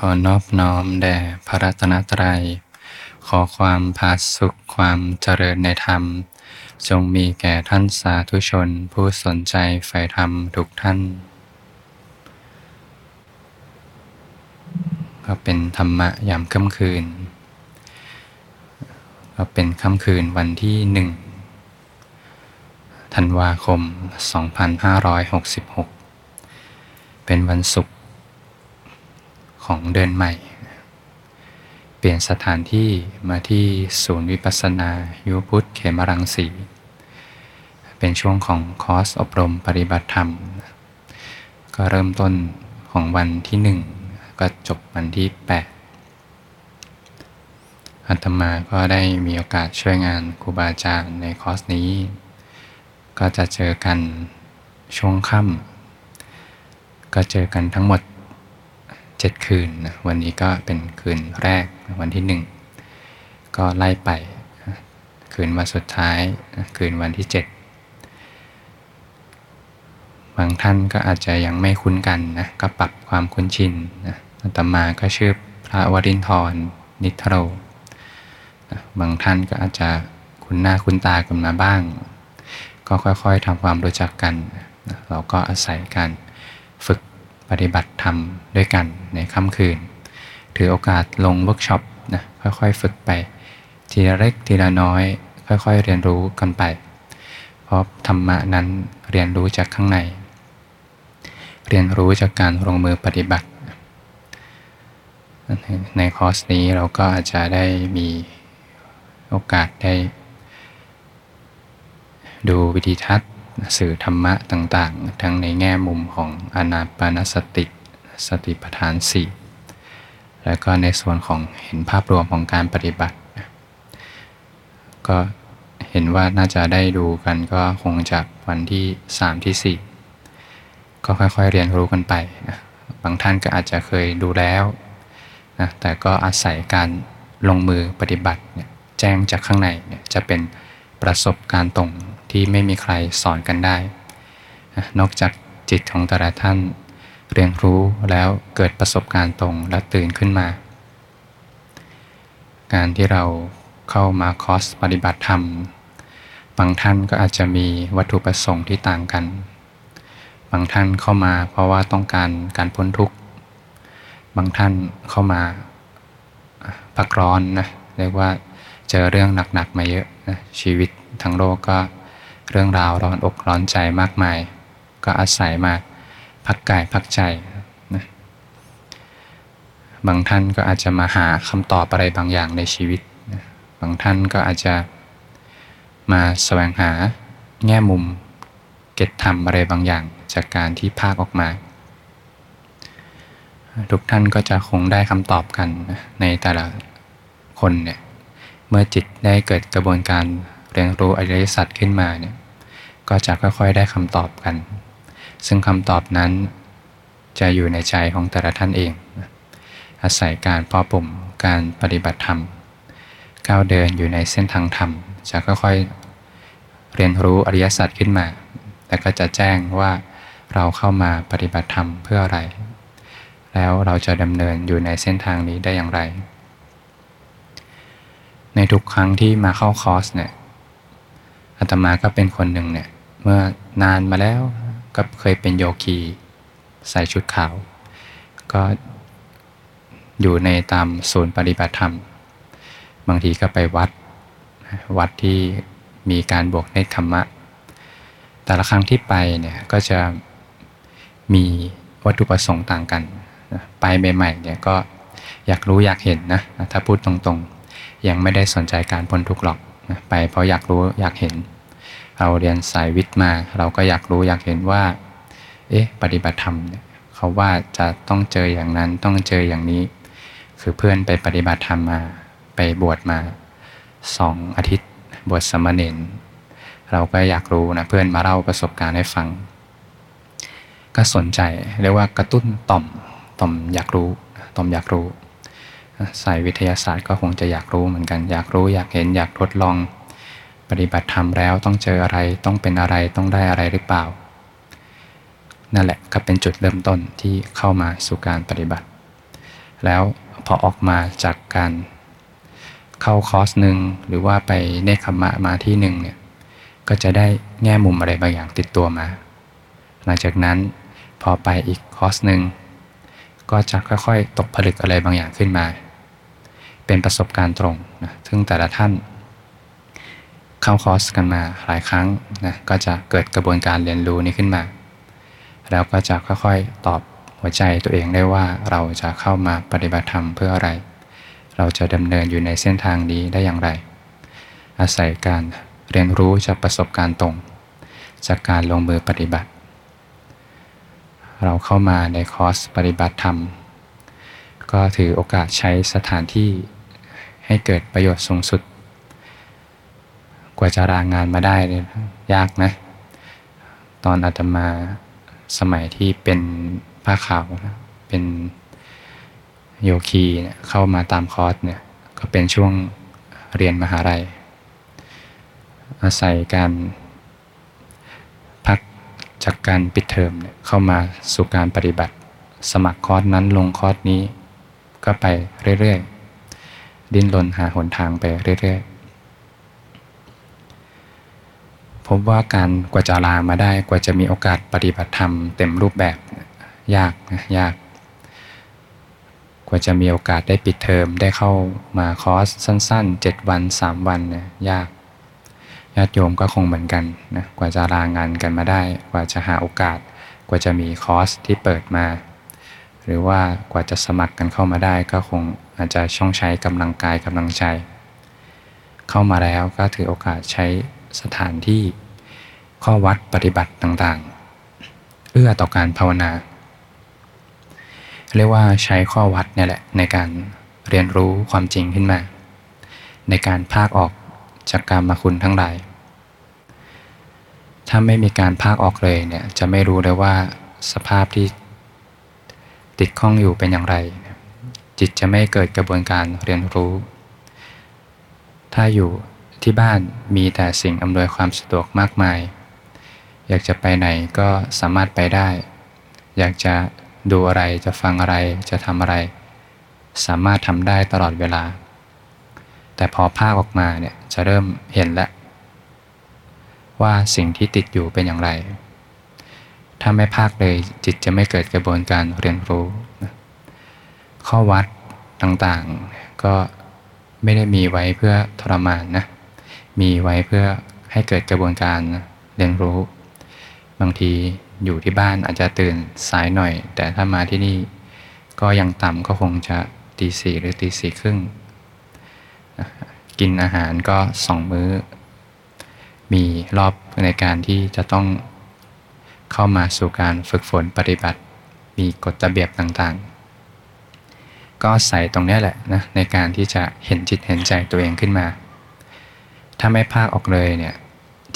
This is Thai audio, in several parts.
ขอนอบน้อมแด่พระรัตนตรัย ขอความผาสุขความเจริญในธรรม จงมีแก่ท่านสาธุชนผู้สนใจใฝ่ธรรมทุกท่าน ก็เป็นธรรมะยามค่ำคืน ก็เป็นค่ำคืนวันที่หนึ่งธันวาคม 2566 เป็นวันศุกร์ ของเดือนใหม่ เปลี่ยนสถานที่มาที่ศูนย์วิปัสสนายุพุทธเขมรังสี เป็นช่วงของคอร์สอบรมปฏิบัติธรรม ก็เริ่มต้นของวันที่หนึ่งก็จบวันที่แปดอาตมาก็ได้มีโอกาสช่วยงานครูบาอาจารย์ในคอร์สนี้ ก็จะเจอกันช่วงค่ำก็เจอกันทั้งหมด เจ็ดคืน วันนี้ก็เป็นคืนแรกวันที่หนึ่งก็ไล่ไป คืนวันสุดท้าย คืนวันที่เจ็ดบางท่านก็อาจจะยังไม่คุ้นกันนะก็ปรับความคุ้นชินนะตมาก็ชื่อพระวรินทร์นิทโรนะบางท่านก็อาจจะคุ้นหน้าคุ้นตากันมาบ้าง ก็ค่อยๆทำความรู้จักกันนะเราก็อาศัยการฝึก ปฏิบัติธรรมด้วยกันในค่ำคืน ถือโอกาสลงเวิร์กช็อปนะค่อยๆฝึกไป ทีละเล็กทีละน้อย ค่อยๆเรียนรู้กันไป เพราะธรรมะนั้นเรียนรู้จากข้างใน เรียนรู้จากการลงมือปฏิบัติ ในคอร์สนี้เราก็อาจจะได้มีโอกาสได้ ดูวิธีทัศน์ สื่อธรรมะต่างๆ ทั้งในแง่มุมของอนาปานสติ สติปัฏฐานสี่แล้วก็ในส่วนของเห็นภาพรวมของการปฏิบัติ ก็เห็นว่าน่าจะได้ดูกันก็คงจากวันที่ 3 ที่ 4 ก็ค่อยๆเรียนรู้กันไปนะบางท่านก็อาจจะเคยดูแล้วนะแต่ก็อาศัยการลงมือปฏิบัติเนี่ยแจ้งจากข้างในเนี่ยจะเป็นประสบการณ์ตรง ที่ไม่มีใครสอนกันได้ นอกจากจิตของแต่ละท่านเรียนรู้แล้วเกิดประสบการณ์ตรงและตื่นขึ้นมา การที่เราเข้ามาคอร์สปฏิบัติธรรม บางท่านก็อาจจะมีวัตถุประสงค์ที่ต่างกัน บางท่านเข้ามาเพราะว่าต้องการการพ้นทุกข์ บางท่านเข้ามาพักร้อนนะเรียกว่าเจอเรื่องหนักๆมาเยอะนะชีวิตทั้งโลกก็ เรื่องราวร้อนอกร้อนใจมากมาย ก็อาศัยมาพักกายพักใจนะบางท่านก็อาจจะมาหาคำตอบอะไรบางอย่างในชีวิตนะบางท่านก็อาจจะมาแสวงหาแง่มุมเก็ตธรรมอะไรบางอย่างจากการที่ภาคออกมา ทุกท่านก็จะคงได้คำตอบกันในแต่ละคนเนี่ยเมื่อจิตได้เกิดกระบวนการ เรียนรู้อริยสัจขึ้นมาเนี่ยก็จะค่อยๆได้คำตอบกัน ซึ่งคำตอบนั้นจะอยู่ในใจของแต่ละท่านเอง อาศัยการพอปุ่มการปฏิบัติธรรมก้าวเดินอยู่ในเส้นทางธรรม จะค่อยๆเรียนรู้อริยสัจขึ้นมาแล้วก็จะแจ้งว่าเราเข้ามาปฏิบัติธรรมเพื่ออะไร แล้วเราจะดำเนินอยู่ในเส้นทางนี้ได้อย่างไร ในทุกครั้งที่มาเข้าคอร์สเนี่ย อาตมาก็เป็นคนหนึ่งเนี่ยเมื่อนานมาแล้วก็เคยเป็นโยคีใส่ชุดขาว ก็อยู่ในตามศูนย์ปฏิบัติธรรม บางทีก็ไปวัด วัดที่มีการบวกเนตธรรมะ แต่ละครั้งที่ไปเนี่ยก็จะมีวัตถุประสงค์ต่างกัน ไปใหม่ๆเนี่ยก็อยากรู้อยากเห็นนะ ถ้าพูดตรงๆ ยังไม่ได้สนใจการพ้นทุกข์หรอก ไปเพราะอยากรู้อยากเห็น เราเรียนสายวิทย์มา เราก็อยากรู้อยากเห็นว่า เอ๊ะ ปฏิบัติธรรมเนี่ยเขาว่าจะต้องเจออย่างนั้นต้องเจออย่างนี้ คือเพื่อนไปปฏิบัติธรรมมาไปบวชมาสองอาทิตย์บวชสมณเณรเราก็อยากรู้นะเพื่อนมาเล่าประสบการณ์ให้ฟัง ก็สนใจเรียกว่ากระตุ้นต่อมต่อมอยากรู้ต่อมอยากรู้ สายวิทยาศาสตร์ก็คงจะอยากรู้เหมือนกัน อยากรู้อยากเห็นอยากทดลอง ปฏิบัติธรรมแล้วต้องเจออะไรต้องเป็นอะไรต้องได้อะไรหรือเปล่า นั่นแหละก็เป็นจุดเริ่มต้นที่เข้ามาสู่การปฏิบัติ แล้วพอออกมาจากการเข้าคอร์สหนึ่งหรือว่าไปเนคขมะมาที่หนึ่งเนี่ยก็จะได้แง่มุมอะไรบางอย่างติดตัวมา หลังจากนั้นพอไปอีกคอร์สหนึ่งก็จะค่อยๆ ตกผลึกอะไรบางอย่างขึ้นมา เป็นประสบการณ์ตรงนะซึ่งแต่ละท่าน เข้าคอร์สกันมาหลายครั้งนะก็จะเกิดกระบวนการเรียนรู้นี้ขึ้นมา แล้วก็จะค่อยๆตอบหัวใจตัวเองได้ว่าเราจะเข้ามาปฏิบัติธรรมเพื่ออะไร เราจะดำเนินอยู่ในเส้นทางนี้ได้อย่างไร อาศัยการเรียนรู้จากประสบการณ์ตรง จากการลงมือปฏิบัติ เราเข้ามาในคอร์สปฏิบัติธรรม ก็ถือโอกาสใช้สถานที่ ให้เกิดประโยชน์สูงสุด กว่าจะรางงานมาได้เนี่ยยากนะ ตอนอาตมาสมัยที่เป็นผ้าขาวนะเป็นโยคีเนี่ยเข้ามาตามคอร์สเนี่ยก็เป็นช่วงเรียนมหาลัย อาศัยการพักจากการปิดเทอมเนี่ยเข้ามาสู่การปฏิบัติ สมัครคอร์สนั้นลงคอร์สนี้ ก็ไปเรื่อยๆ ดิ้นรนหาหนทางไปเรื่อยๆพบว่าการกว่าจะลามาได้กว่าจะมีโอกาสปฏิบัติธรรมเต็มรูปแบบยากนะยาก กว่าจะมีโอกาสได้ปิดเทอมได้เข้ามาคอร์สสั้น ๆ 7 วัน 3 วันเนี่ยยากญาติโยมก็คงเหมือนกันนะกว่าจะลางานกันมาได้ กว่าจะหาโอกาส กว่าจะมีคอร์สที่เปิดมา หรือว่ากว่าจะสมัครกันเข้ามาได้ก็คง อาจจะช่องใช้กำลังกายกำลังใจ เข้ามาแล้วก็ถือโอกาสใช้สถานที่ ข้อวัดปฏิบัติต่างๆ เอื้อต่อการภาวนา เรียกว่าใช้ข้อวัดเนี่ยแหละในการเรียนรู้ความจริงขึ้นมา ในการภาคออกจากกรรมคุณทั้งหลาย ถ้าไม่มีการภาคออกเลยเนี่ยจะไม่รู้เลยว่าสภาพที่ติดข้องอยู่เป็นอย่างไร จิตจะไม่เกิดกระบวนการเรียนรู้ ถ้าอยู่ที่บ้านมีแต่สิ่งอำนวยความสะดวกมากมาย อยากจะไปไหนก็สามารถไปได้ อยากจะดูอะไรจะฟังอะไรจะทำอะไร สามารถทำได้ตลอดเวลา แต่พอภาคออกมาเนี่ยจะเริ่มเห็นแล้วว่าสิ่งที่ติดอยู่เป็นอย่างไร ถ้าไม่ภาคเลยจิตจะไม่เกิดกระบวนการเรียนรู้ ข้อวัดต่างๆ ก็ไม่ได้มีไว้เพื่อทรมานนะ มีไว้เพื่อให้เกิดกระบวนการเรียนรู้ บางทีอยู่ที่บ้านอาจจะตื่นสายหน่อย แต่ถ้ามาที่นี่ก็ยังต่ำก็คงจะตีสี่หรือตีสี่ครึ่ง กินอาหารก็สองมื้อ มีรอบในการที่จะต้องเข้ามาสู่การฝึกฝนปฏิบัติ มีกฎระเบียบต่างๆ ก็ใส่ตรงนี้แหละนะในการที่จะเห็นจิตเห็นใจตัวเองขึ้นมา ถ้าไม่ภาคออกเลยเนี่ย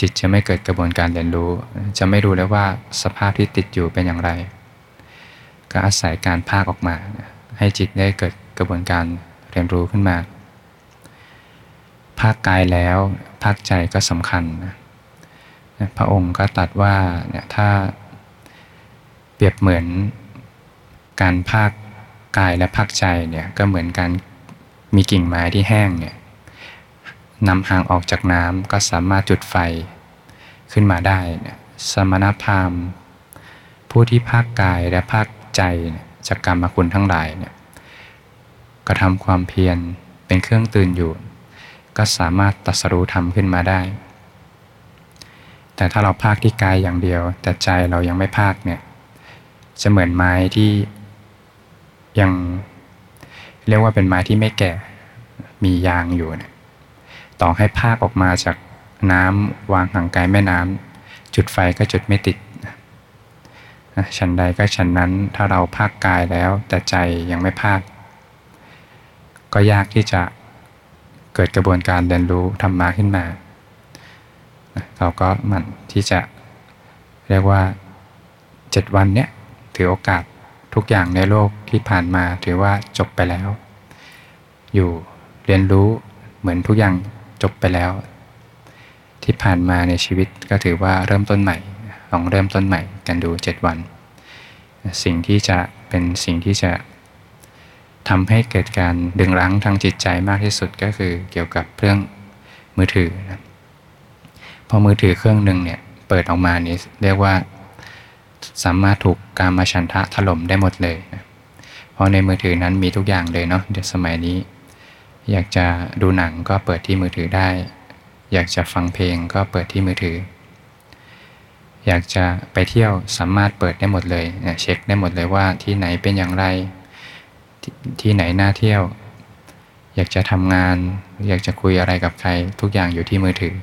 จิตจะไม่เกิดกระบวนการเรียนรู้ จะไม่รู้เลยว่าสภาพที่ติดอยู่เป็นอย่างไร ก็อาศัยการภาคออกมา ให้จิตได้เกิดกระบวนการเรียนรู้ขึ้นมา ภาคกายแล้ว ภาคใจก็สำคัญ พระองค์ก็ตัดว่าเนี่ยถ้าเปรียบเหมือนการภาค กายและภาคใจเนี่ยก็เหมือนการมีกิ่งไม้ที่แห้งเนี่ยนำห่างออกจากน้ำก็สามารถจุดไฟขึ้นมาได้เนี่ยสมณพราหมณ์ผู้ที่ภาคกายและภาคใจจากกรรมคุณทั้งหลายเนี่ยกระทำความเพียรเป็นเครื่องตื่นอยู่ ก็สามารถตัสรู้ธรรมขึ้นมาได้ แต่ถ้าเราภาคที่กายอย่างเดียว แต่ใจเรายังไม่ภาคเนี่ยจะเหมือนไม้ที่ ยังเรียกว่าเป็นไม้ที่ไม่แก่ มียางอยู่เนี่ยต่อให้ภาคออกมาจากน้ำวางห่างไกลแม่น้ำจุดไฟก็จุดไม่ติดฉันใดก็ฉันนั้นถ้าเราภาคกายแล้ว แต่ใจยังไม่ภาค ก็ยากที่จะเกิดกระบวนการเรียนรู้ธรรมะขึ้นมาเราก็มันที่จะเรียกว่าเจ็ดวันเนี้ยถือโอกาส ทุกอย่างในโลกที่ผ่านมาถือว่าจบไปแล้ว อยู่เรียนรู้เหมือนทุกอย่างจบไปแล้ว ที่ผ่านมาในชีวิตก็ถือว่าเริ่มต้นใหม่ลองเริ่มต้นใหม่กันดู 7 วัน สิ่งที่จะเป็นสิ่งที่จะทำให้เกิดการดึงรั้งทางจิตใจมากที่สุดก็คือเกี่ยวกับเรื่องมือถือนะพอมือถือเครื่องหนึ่งเนี่ยเปิดออกมานี่เรียกว่า สามารถถูกการมาชันทะถล่มได้หมดเลยนะเพราะในมือถือนั้นมีทุกอย่างเลยเนาะเดี๋ยวสมัยนี้ อยากจะดูหนังก็เปิดที่มือถือได้ อยากจะฟังเพลงก็เปิดที่มือถือ อยากจะไปเที่ยวสามารถเปิดได้หมดเลยเช็คได้หมดเลยว่าที่ไหนเป็นอย่างไรทที่ไหนน่าเที่ยว อยากจะทำงาน อยากจะคุยอะไรกับใครทุกอย่างอยู่ที่มือถือ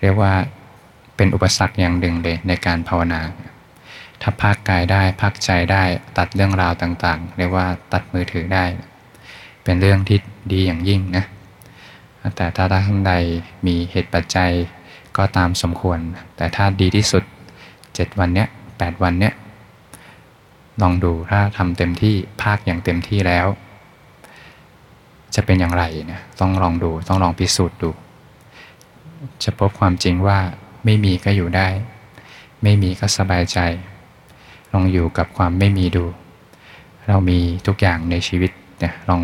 เรียกว่าเป็นอุปสรรคอย่างหนึ่งเลยในการภาวนา ถ้าพักกายได้พักใจได้ตัดเรื่องราวต่างๆ เรียกว่าตัดมือถือได้ เป็นเรื่องที่ดีอย่างยิ่งนะแต่ถ้าท่านใดมีเหตุปัจจัยก็ตามสมควร แต่ถ้าดีที่สุด 7 วันเนี้ย8วันเนี้ยลองดูถ้าทำเต็มที่ภาคอย่างเต็มที่แล้ว จะเป็นอย่างไรเนี่ยต้องลองดูต้องลองพิสูจน์ดู จะพบความจริงว่าไม่มีก็อยู่ได้ ไม่มีก็สบายใจ ลองอยู่กับความไม่มีดู เรามีทุกอย่างในชีวิตเนี่ยลอง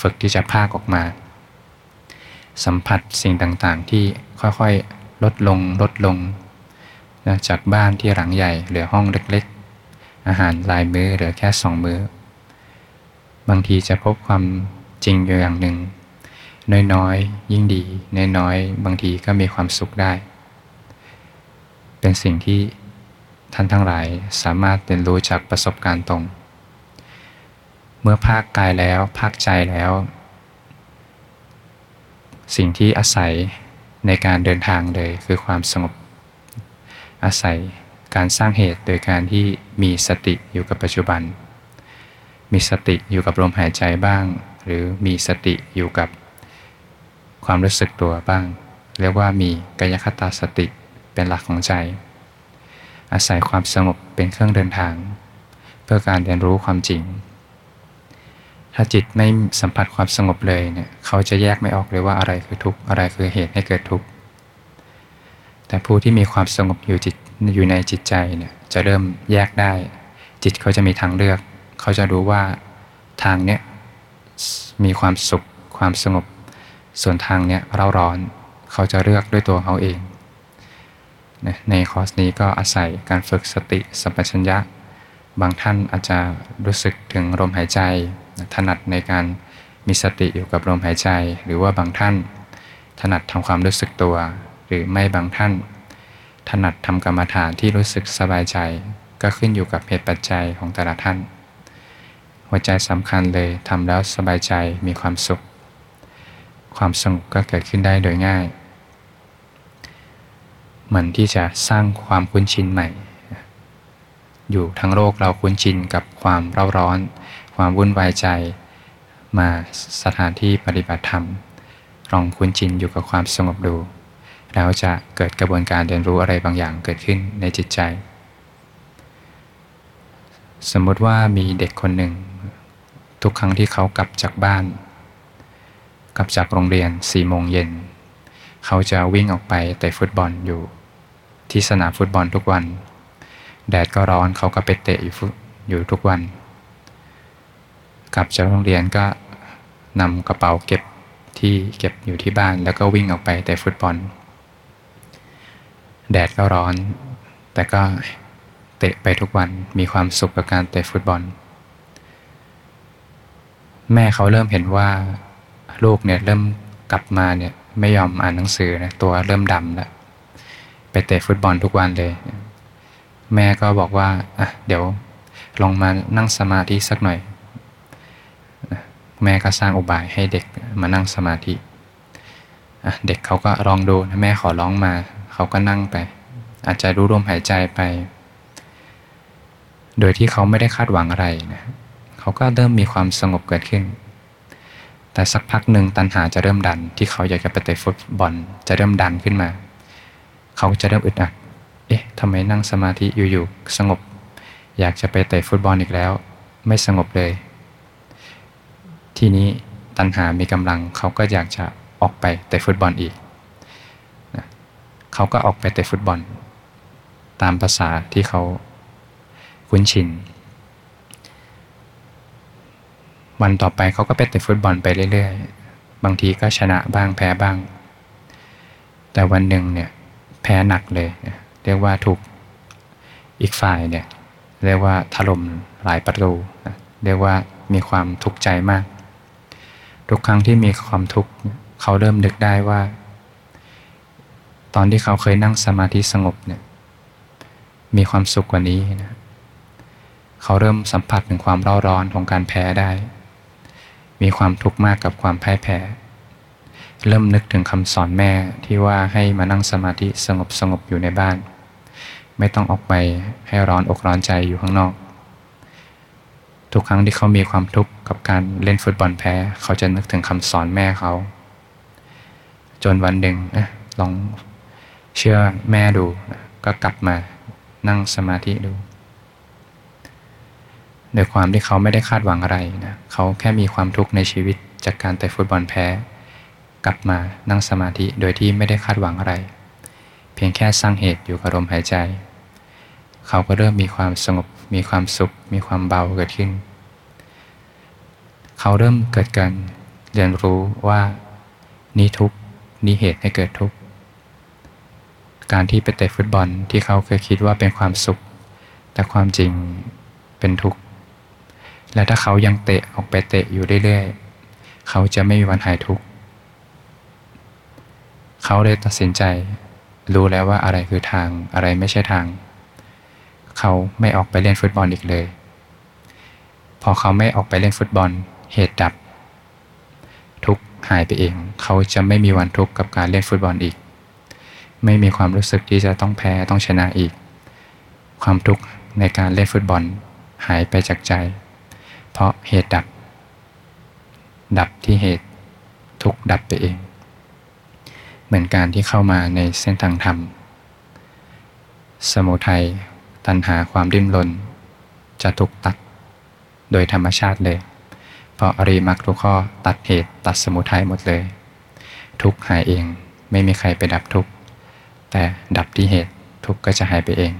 ฝึกที่จะภาคออกมา สัมผัสสิ่งต่างๆ ที่ค่อยๆลดลงลดลงนะจากบ้านที่หลังใหญ่เหลือห้องเล็กๆ อาหารลายมือ้อเหลือแค่สองมือ้อ บางทีจะพบความจริงอยู่อย่างหนึ่ง น้อยๆ ยิ่งดี น้อยๆ บางทีก็มีความสุขได้ เป็นสิ่งที่ ท่านทั้งหลายสามารถเรียนรู้จากประสบการณ์ตรง เมื่อภาคกายแล้วภาคใจแล้ว สิ่งที่อาศัยในการเดินทางเลยคือความสงบ อาศัยการสร้างเหตุโดยการที่มีสติอยู่กับปัจจุบัน มีสติอยู่กับลมหายใจบ้าง หรือมีสติอยู่กับความรู้สึกตัวบ้าง เรียกว่ามีกายคตาสติเป็นหลักของใจ อาศัยความสงบเป็นเครื่องเดินทาง เพื่อการเรียนรู้ความจริง ถ้าจิตไม่สัมผัสความสงบเลยเนี่ยเขาจะแยกไม่ออกเลยว่าอะไรคือทุกข์อะไรคือเหตุให้เกิดทุกข์แต่ผู้ที่มีความสงบอยู่จิตอยู่ในจิตใจเนี่ยจะเริ่มแยกได้ จิตเขาจะมีทางเลือก เขาจะรู้ว่าทางเนี้ยมีความสุขความสงบ ส่วนทางเนี้ยเร่าร้อน เขาจะเลือกด้วยตัวเขาเอง ในคอร์สนี้ก็อาศัยการฝึกสติสัมปชัญญะ บางท่านอาจจะรู้สึกถึงลมหายใจ ถนัดในการมีสติอยู่กับลมหายใจ หรือว่าบางท่าน ถนัดทำความรู้สึกตัว หรือไม่บางท่าน ถนัดทำกรรมฐานที่รู้สึกสบายใจ ก็ขึ้นอยู่กับเหตุปัจจัยของแต่ละท่าน หัวใจสำคัญเลยทำแล้วสบายใจมีความสุข ความสงบก็เกิดขึ้นได้โดยง่าย มือนที่จะสร้างความคุ้นชินใหม่ อยู่ทั้งโลกเราคุ้นชินกับความเร่าร้อน ความวุ่นวายใจ มาสถานที่ปฏิบัติธรรม ลองคุ้นชินอยู่กับความสงบดู แล้วจะเกิดกระบวนการเรียนรู้อะไรบางอย่างเกิดขึ้นในจิตใจ สมมติว่ามีเด็กคนหนึ่ง ทุกครั้งที่เขากลับจากบ้าน กลับจากโรงเรียนสี่โมงเย็นเขาจะวิ่งออกไปเตะฟุตบอลอยู่ ที่สนามฟุตบอลทุกวัน แดดก็ร้อนเขาก็ไปเตะอยู่อยู่ทุกวัน กลับจากโรงเรียนก็นำกระเป๋าเก็บที่เก็บอยู่ที่บ้านแล้วก็วิ่งออกไปเตะฟุตบอล แดดก็ร้อน แต่ก็เตะไปทุกวันมีความสุขกับการเตะฟุตบอล แม่เขาเริ่มเห็นว่าลูกเนี่ยเริ่มกลับมาเนี่ยไม่ยอมอ่านหนังสือนะตัวเริ่มดำแล้ว ไปเตะฟุตบอลทุกวันเลย แม่ก็บอกว่าอะเดี๋ยวลองมานั่งสมาธิสักหน่อย แม่ก็สร้างอุบายให้เด็กมานั่งสมาธิเด็กเขาก็ลองดูแม่ขอร้องมา เขาก็นั่งไป อาจจะรู้ลมหายใจไป โดยที่เขาไม่ได้คาดหวังอะไรนะเขาก็เริ่มมีความสงบเกิดขึ้น แต่สักพักหนึ่งตัณหาจะเริ่มดันที่เขาอยากจะไปเตะฟุตบอลจะเริ่มดันขึ้นมา เขาจะเริ่มอึดอัด เอ๊ะทำไมนั่งสมาธิอยู่ๆสงบ อยากจะไปเตะฟุตบอลอีกแล้ว ไม่สงบเลย ทีนี้ตัณหามีกำลังเขาก็อยากจะออกไปเตะฟุตบอลอีกนะเขาก็ออกไปเตะฟุตบอล ตามภาษาที่เขาคุ้นชินววันต่อไปเขาก็ไปเตะฟุตบอลไปเรื่อยๆ บางทีก็ชนะบ้างแพ้บ้าง แต่วันหนึ่งเนี่ย แพ้หนักเลย เรียกว่าถูกอีกฝ่ายเนี่ยเรียกว่าถล่มหลายประตูเรียกว่ามีความทุกข์ใจมาก ทุกครั้งที่มีความทุกข์เขาเริ่มนึกได้ว่า ตอนที่เขาเคยนั่งสมาธิสงบเนี่ยมีความสุขกว่านี้นะเขาเริ่มสัมผัสถึงความร้อนร้อนของการแพ้ได้ มีความทุกข์มากกับความแพ้แพ้ เริ่มนึกถึงคำสอนแม่ที่ว่าให้มานั่งสมาธิสงบสงบอยู่ในบ้าน ไม่ต้องออกไปให้ร้อนอกร้อนใจอยู่ข้างนอก ทุกครั้งที่เขามีความทุกข์กับการเล่นฟุตบอลแพ้ เขาจะนึกถึงคำสอนแม่เขา จนวันหนึ่งนะลองเชื่อแม่ดูนะก็กลับมานั่งสมาธิดูโดยความที่เขาไม่ได้คาดหวังอะไรนะเขาแค่มีความทุกข์ในชีวิตจากการเตะฟุตบอลแพ้ กลับมานั่งสมาธิโดยที่ไม่ได้คาดหวังอะไร เพียงแค่สร้างเหตุอยู่กับลมหายใจ เขาก็เริ่มมีความสงบ มีความสุข มีความเบาเกิดขึ้น เขาเริ่มเกิดการเรียนรู้ว่านี่ทุกนี่เหตุให้เกิดทุกการที่ไปเตะฟุตบอลที่เขาเคยคิดว่าเป็นความสุข แต่ความจริงเป็นทุกข์ และถ้าเขายังเตะออกไปเตะอยู่เรื่อยๆ เขาจะไม่มีวันหายทุกข์ เขาเลยตัดสินใจ รู้แล้วว่าอะไรคือทางอะไรไม่ใช่ทาง เขาไม่ออกไปเล่นฟุตบอลอีกเลย พอเขาไม่ออกไปเล่นฟุตบอลเหตุดับ ทุกหายไปเอง เขาจะไม่มีวันทุกข์กับการเล่นฟุตบอลอีก ไม่มีความรู้สึกที่จะต้องแพ้ต้องชนะอีก ความทุกข์ในการเล่นฟุตบอลหายไปจากใจ เพราะเหตุดับ ดับที่เหตุทุกดับไปเอง เหมือนการที่เข้ามาในเส้นทางธรรม สมุทัยตัณหาความดิ้นรนจะถูกตัดโดยธรรมชาติเลย เพราะอริมักทุกข้อตัดเหตุตัดสมุทัยหมดเลย ทุกหายเองไม่มีใครไปดับทุกแต่ดับที่เหตุทุกก็จะหายไปเอง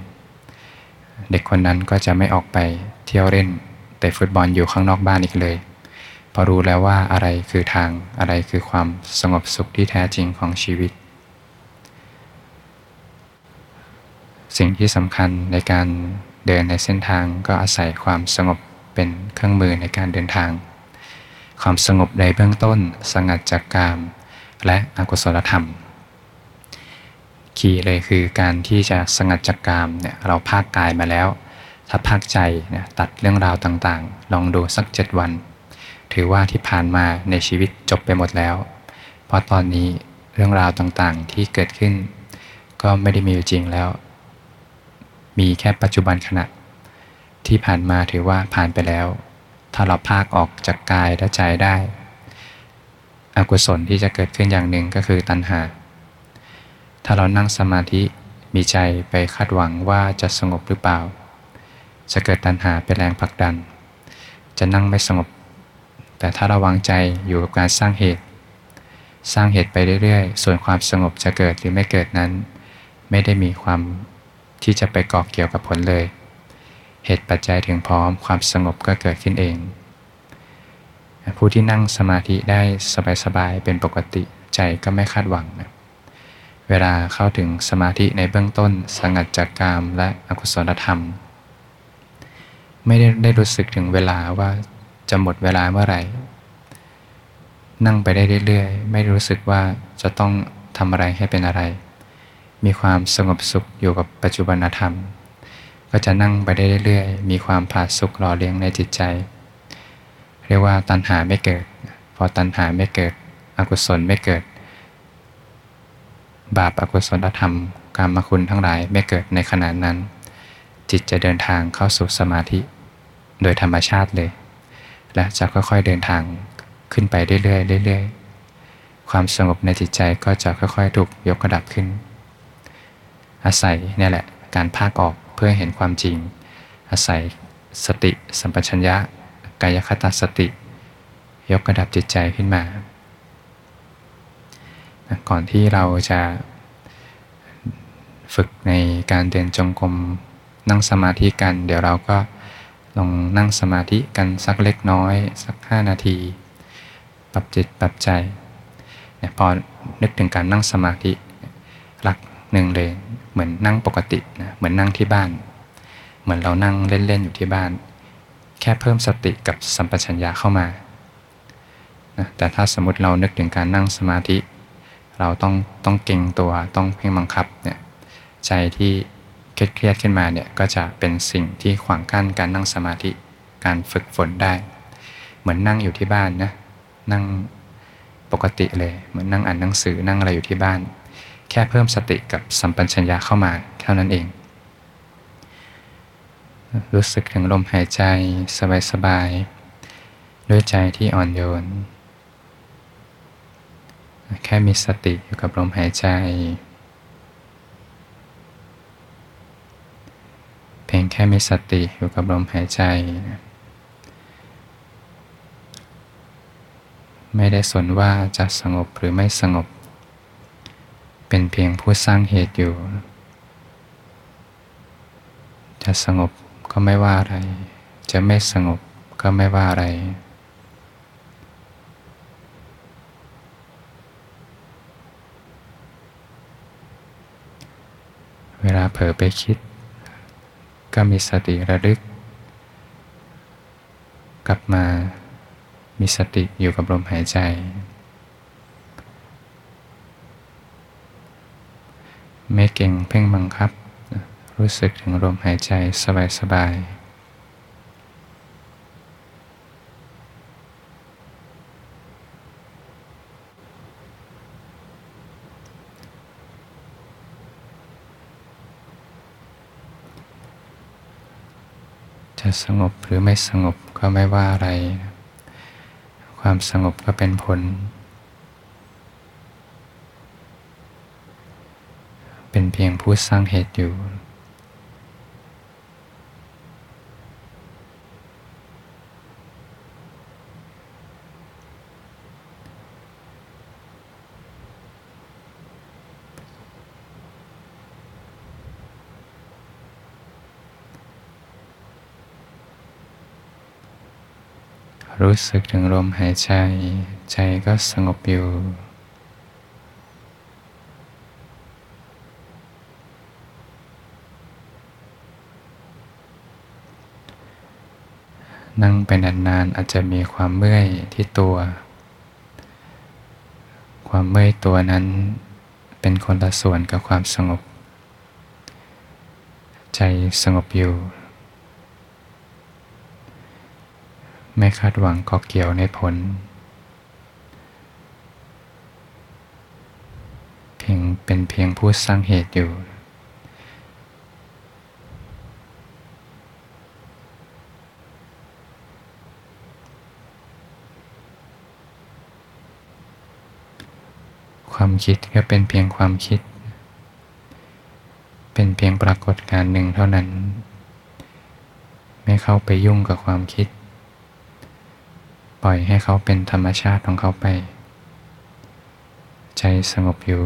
เด็กคนนั้นก็จะไม่ออกไปเที่ยวเล่น แต่ฟุตบอลอยู่ข้างนอกบ้านอีกเลย พอรู้แล้วว่าอะไรคือทางอะไรคือความสงบสุขที่แท้จริงของชีวิต สิ่งที่สำคัญในการเดินในเส้นทางก็อาศัยความสงบเป็นเครื่องมือในการเดินทาง ความสงบในเบื้องต้นสงัดจากกามและอกุศลธรรม คีย์เลยคือการที่จะสงัดจากกามเนี่ยเราภาคกายมาแล้ว ถ้าภาคใจเนี่ยตัดเรื่องราวต่างๆ ลองดูสักเจ็ดวัน ถือว่าที่ผ่านมาในชีวิตจบไปหมดแล้ว เพราะตอนนี้เรื่องราวต่างๆที่เกิดขึ้น ก็ไม่ได้มีอยู่จริงแล้ว มีแค่ปัจจุบันขณะ ที่ผ่านมาถือว่าผ่านไปแล้ว ถ้าเราภาคออกจากกายและใจได้อกุศลที่จะเกิดขึ้นอย่างหนึ่งก็คือตัณหา ถ้าเรานั่งสมาธิมีใจไปคาดหวังว่าจะสงบหรือเปล่า จะเกิดตัณหาเป็นแรงผลักดัน จะนั่งไม่สงบ แต่ถ้าราวางใจอยู่กับการสร้างเหตุ สร้างเหตุไปเรื่อยๆ ส่วนความสงบจะเกิดหรือไม่เกิดนั้น ไม่ได้มีความที่จะไปเกาะเกี่ยวกับผลเลย เหตุปัจจัยถึงพร้อมความสงบก็เกิดขึ้นเอง ผู้ที่นั่งสมาธิได้สบายๆ เป็นปกติใจก็ไม่คาดหวังนะเวลาเข้าถึงสมาธิในเบื้องต้นสงัดจากกามและอกุศลธรรม ไม่ได้ได้รู้สึกถึงเวลาว่า จะหมดเวลาเมื่อไหร่ นั่งไปได้เรื่อยๆ ไม่รู้สึกว่าจะต้องทำอะไรให้เป็นอะไร มีความสงบสุขอยู่กับปัจจุบันธรรม ก็จะนั่งไปได้เรื่อยๆ มีความผาสุกหล่อเลี้ยงในจิตใจ เรียกว่าตัณหาไม่เกิด พอตัณหาไม่เกิด อกุศลไม่เกิด บาปอกุศลธรรมกรรมคุณทั้งหลายไม่เกิดในขณะนั้น จิตจะเดินทางเข้าสู่สมาธิ โดยธรรมชาติเลย และจะค่อยๆเดินทางขึ้นไปเรื่อยๆเรื่อยๆ ความสงบในจิตใจก็จะค่อยๆ ถูกยกระดับขึ้น อาศัยนี่แหละการภาคออกเพื่อเห็นความจริง อาศัยสติสัมปชัญญะ กายคตาสติ ยกระดับจิตใจขึ้นมา ก่อนที่เราจะฝึกในการเดินจงกรมนั่งสมาธิกัน เดี๋ยวเราก็ ลองนั่งสมาธิกันสักเล็กน้อย สักห้านาที ปรับจิตปรับใจเนี่ยพอนึกถึงการนั่งสมาธิหลักหนึ่งเลยเหมือนนั่งปกตินะเหมือนนั่งที่บ้าน เหมือนเรานั่งเล่น ๆ อยู่ที่บ้าน แค่เพิ่มสติกับสัมปชัญญะเข้ามานะแต่ถ้าสมมติเรานึกถึงการนั่งสมาธิ เราต้องต้องเก่งตัวต้องเพ่งบังคับเนี่ยใจที่ เครียดเครียดขึ้นมาเนี่ยก็จะเป็นสิ่งที่ขวางกั้นการนั่งสมาธิการฝึกฝนได้ เหมือนนั่งอยู่ที่บ้านนะนั่งปกติเลยเหมือนนั่งอ่านหนังสือนั่งอะไรอยู่ที่บ้าน แค่เพิ่มสติกับสัมปัญญะเข้ามาเท่านั้นเอง รู้สึกถึงลมหายใจสบายๆด้วยใจที่อ่อนโยน แค่มีสติอยู่กับลมหายใจ พียงแค่มีสติอยู่กับลมหายใจ ไม่ได้สนว่าจะสงบหรือไม่สงบ เป็นเพียงผู้สร้างเหตุอยู่ จะสงบก็ไม่ว่าอะไร จะไม่สงบก็ไม่ว่าอะไร เวลาเผลอไปคิด ก็มีสติระลึก กลับมามีสติอยู่กับลมหายใจ ไม่เก่งเพ่งบังคับ รู้สึกถึงลมหายใจสบายๆจะ สงบหรือไม่สงบก็ไม่ว่าอะไร ความสงบก็เป็นผล เป็นเพียงผู้สร้างเหตุอยู่ รู้สึกถึงลมหายใจ ใจก็สงบอยู่ นั่งไปนานๆอาจจะมีความเมื่อยที่ตัว ความเมื่อยตัวนั้นเป็นคนละส่วนกับความสงบ ใจสงบอยู่ ไม่คาดหวังก็เกี่ยวในผล เพียงเป็นเพียงผู้สร้างเหตุอยู่ ความคิดก็เป็นเพียงความคิด เป็นเพียงปรากฏการณ์หนึ่งเท่านั้น ไม่เข้าไปยุ่งกับความคิด ปล่อยให้เขาเป็นธรรมชาติของเขาไป ใจสงบอยู่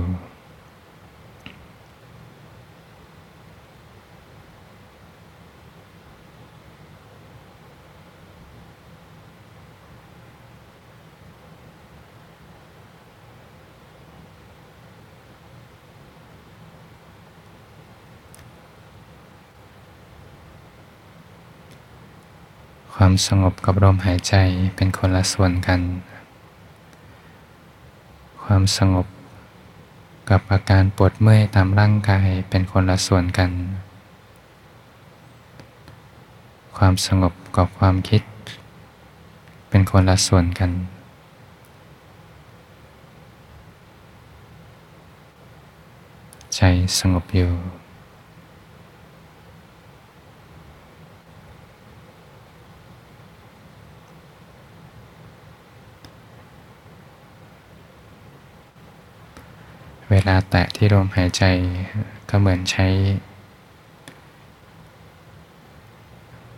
ความ สงบกับลมหายใจเป็นคนละส่วนกัน ความสงบกับอาการปวดเมื่อยตามร่างกายเป็นคนละส่วนกัน ความสงบกับความคิด เป็นคนละส่วนกัน ใจสงบอยู่เวลาแตะ ที่ลมหายใจก็เหมือนใช้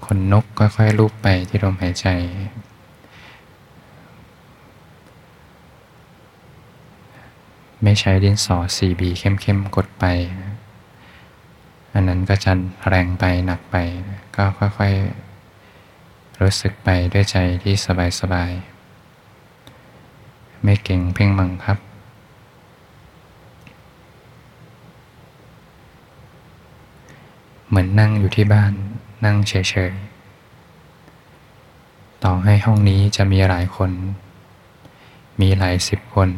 ขนนกค่อยๆลูบไปที่ลมหายใจ ไม่ใช้ดินสอ 4B เข้มๆ กดไป อันนั้นก็จะแรงไปหนักไป ก็ค่อยๆ รู้สึกไปด้วยใจที่สบายๆ ไม่เก่งเพ่งบังคับ เห มือนนั่งอยู่ที่บ้านนั่งเฉยๆ ต่อให้ห้องนี้จะมีหลายคน มีหลายสิบคน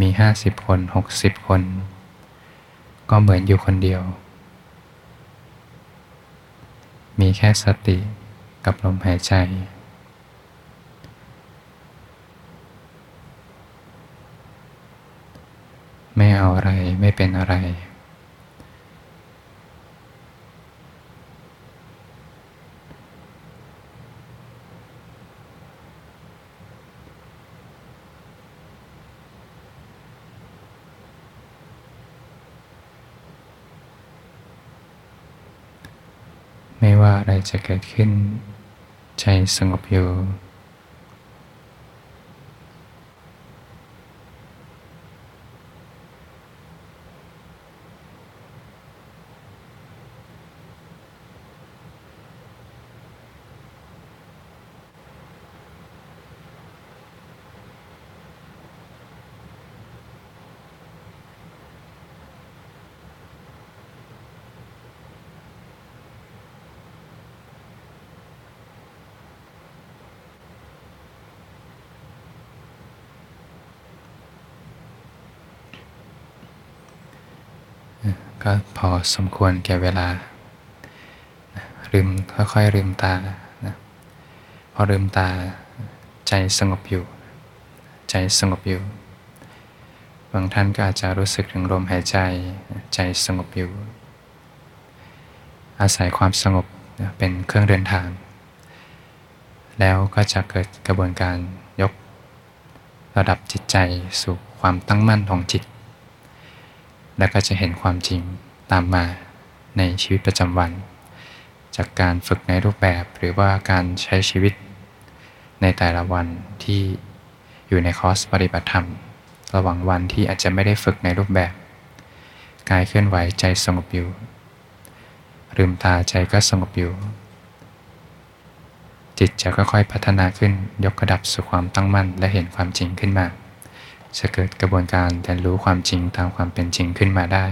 มีห้าสิบคนหกสิบคน ก็เหมือนอยู่คนเดียว มีแค่สติกับลมหายใจ ไม่เอาอะไรไม่เป็นอะไร ไม่ว่าอะไรจะเกิดขึ้น ใจสงบอยู่ ก็พอ สมควรแก่เวลาลืมค่อยๆลืมตานะพอลืมตาใจสงบอยู่ ใจสงบอยู่ บางท่านก็อาจจะรู้สึกถึงลมหายใจใจสงบอยู่ อาศัยความสงบเป็นเครื่องเดินทาง แล้วก็จะเกิดกระบวนการยกระดับจิตใจสู่ความตั้งมั่นของจิต แล้วก็จะเห็นความจริง ตามมาในชีวิตประจำวัน จากการฝึกในรูปแบบหรือว่าการใช้ชีวิต ในแต่ละวันที่อยู่ในคอร์สปฏิบัติธรรม ระหว่างวันที่อาจจะไม่ได้ฝึกในรูปแบบ กายเคลื่อนไหวใจสงบอยู่ลืมตาใจก็สงบอยู่ จิตจะค่อยๆพัฒนาขึ้นยกระดับสู่ความตั้งมั่นและเห็นความจริงขึ้นมา จะเกิดกระบวนการเรียนรู้ความจริงตามความเป็นจริงขึ้นมาได้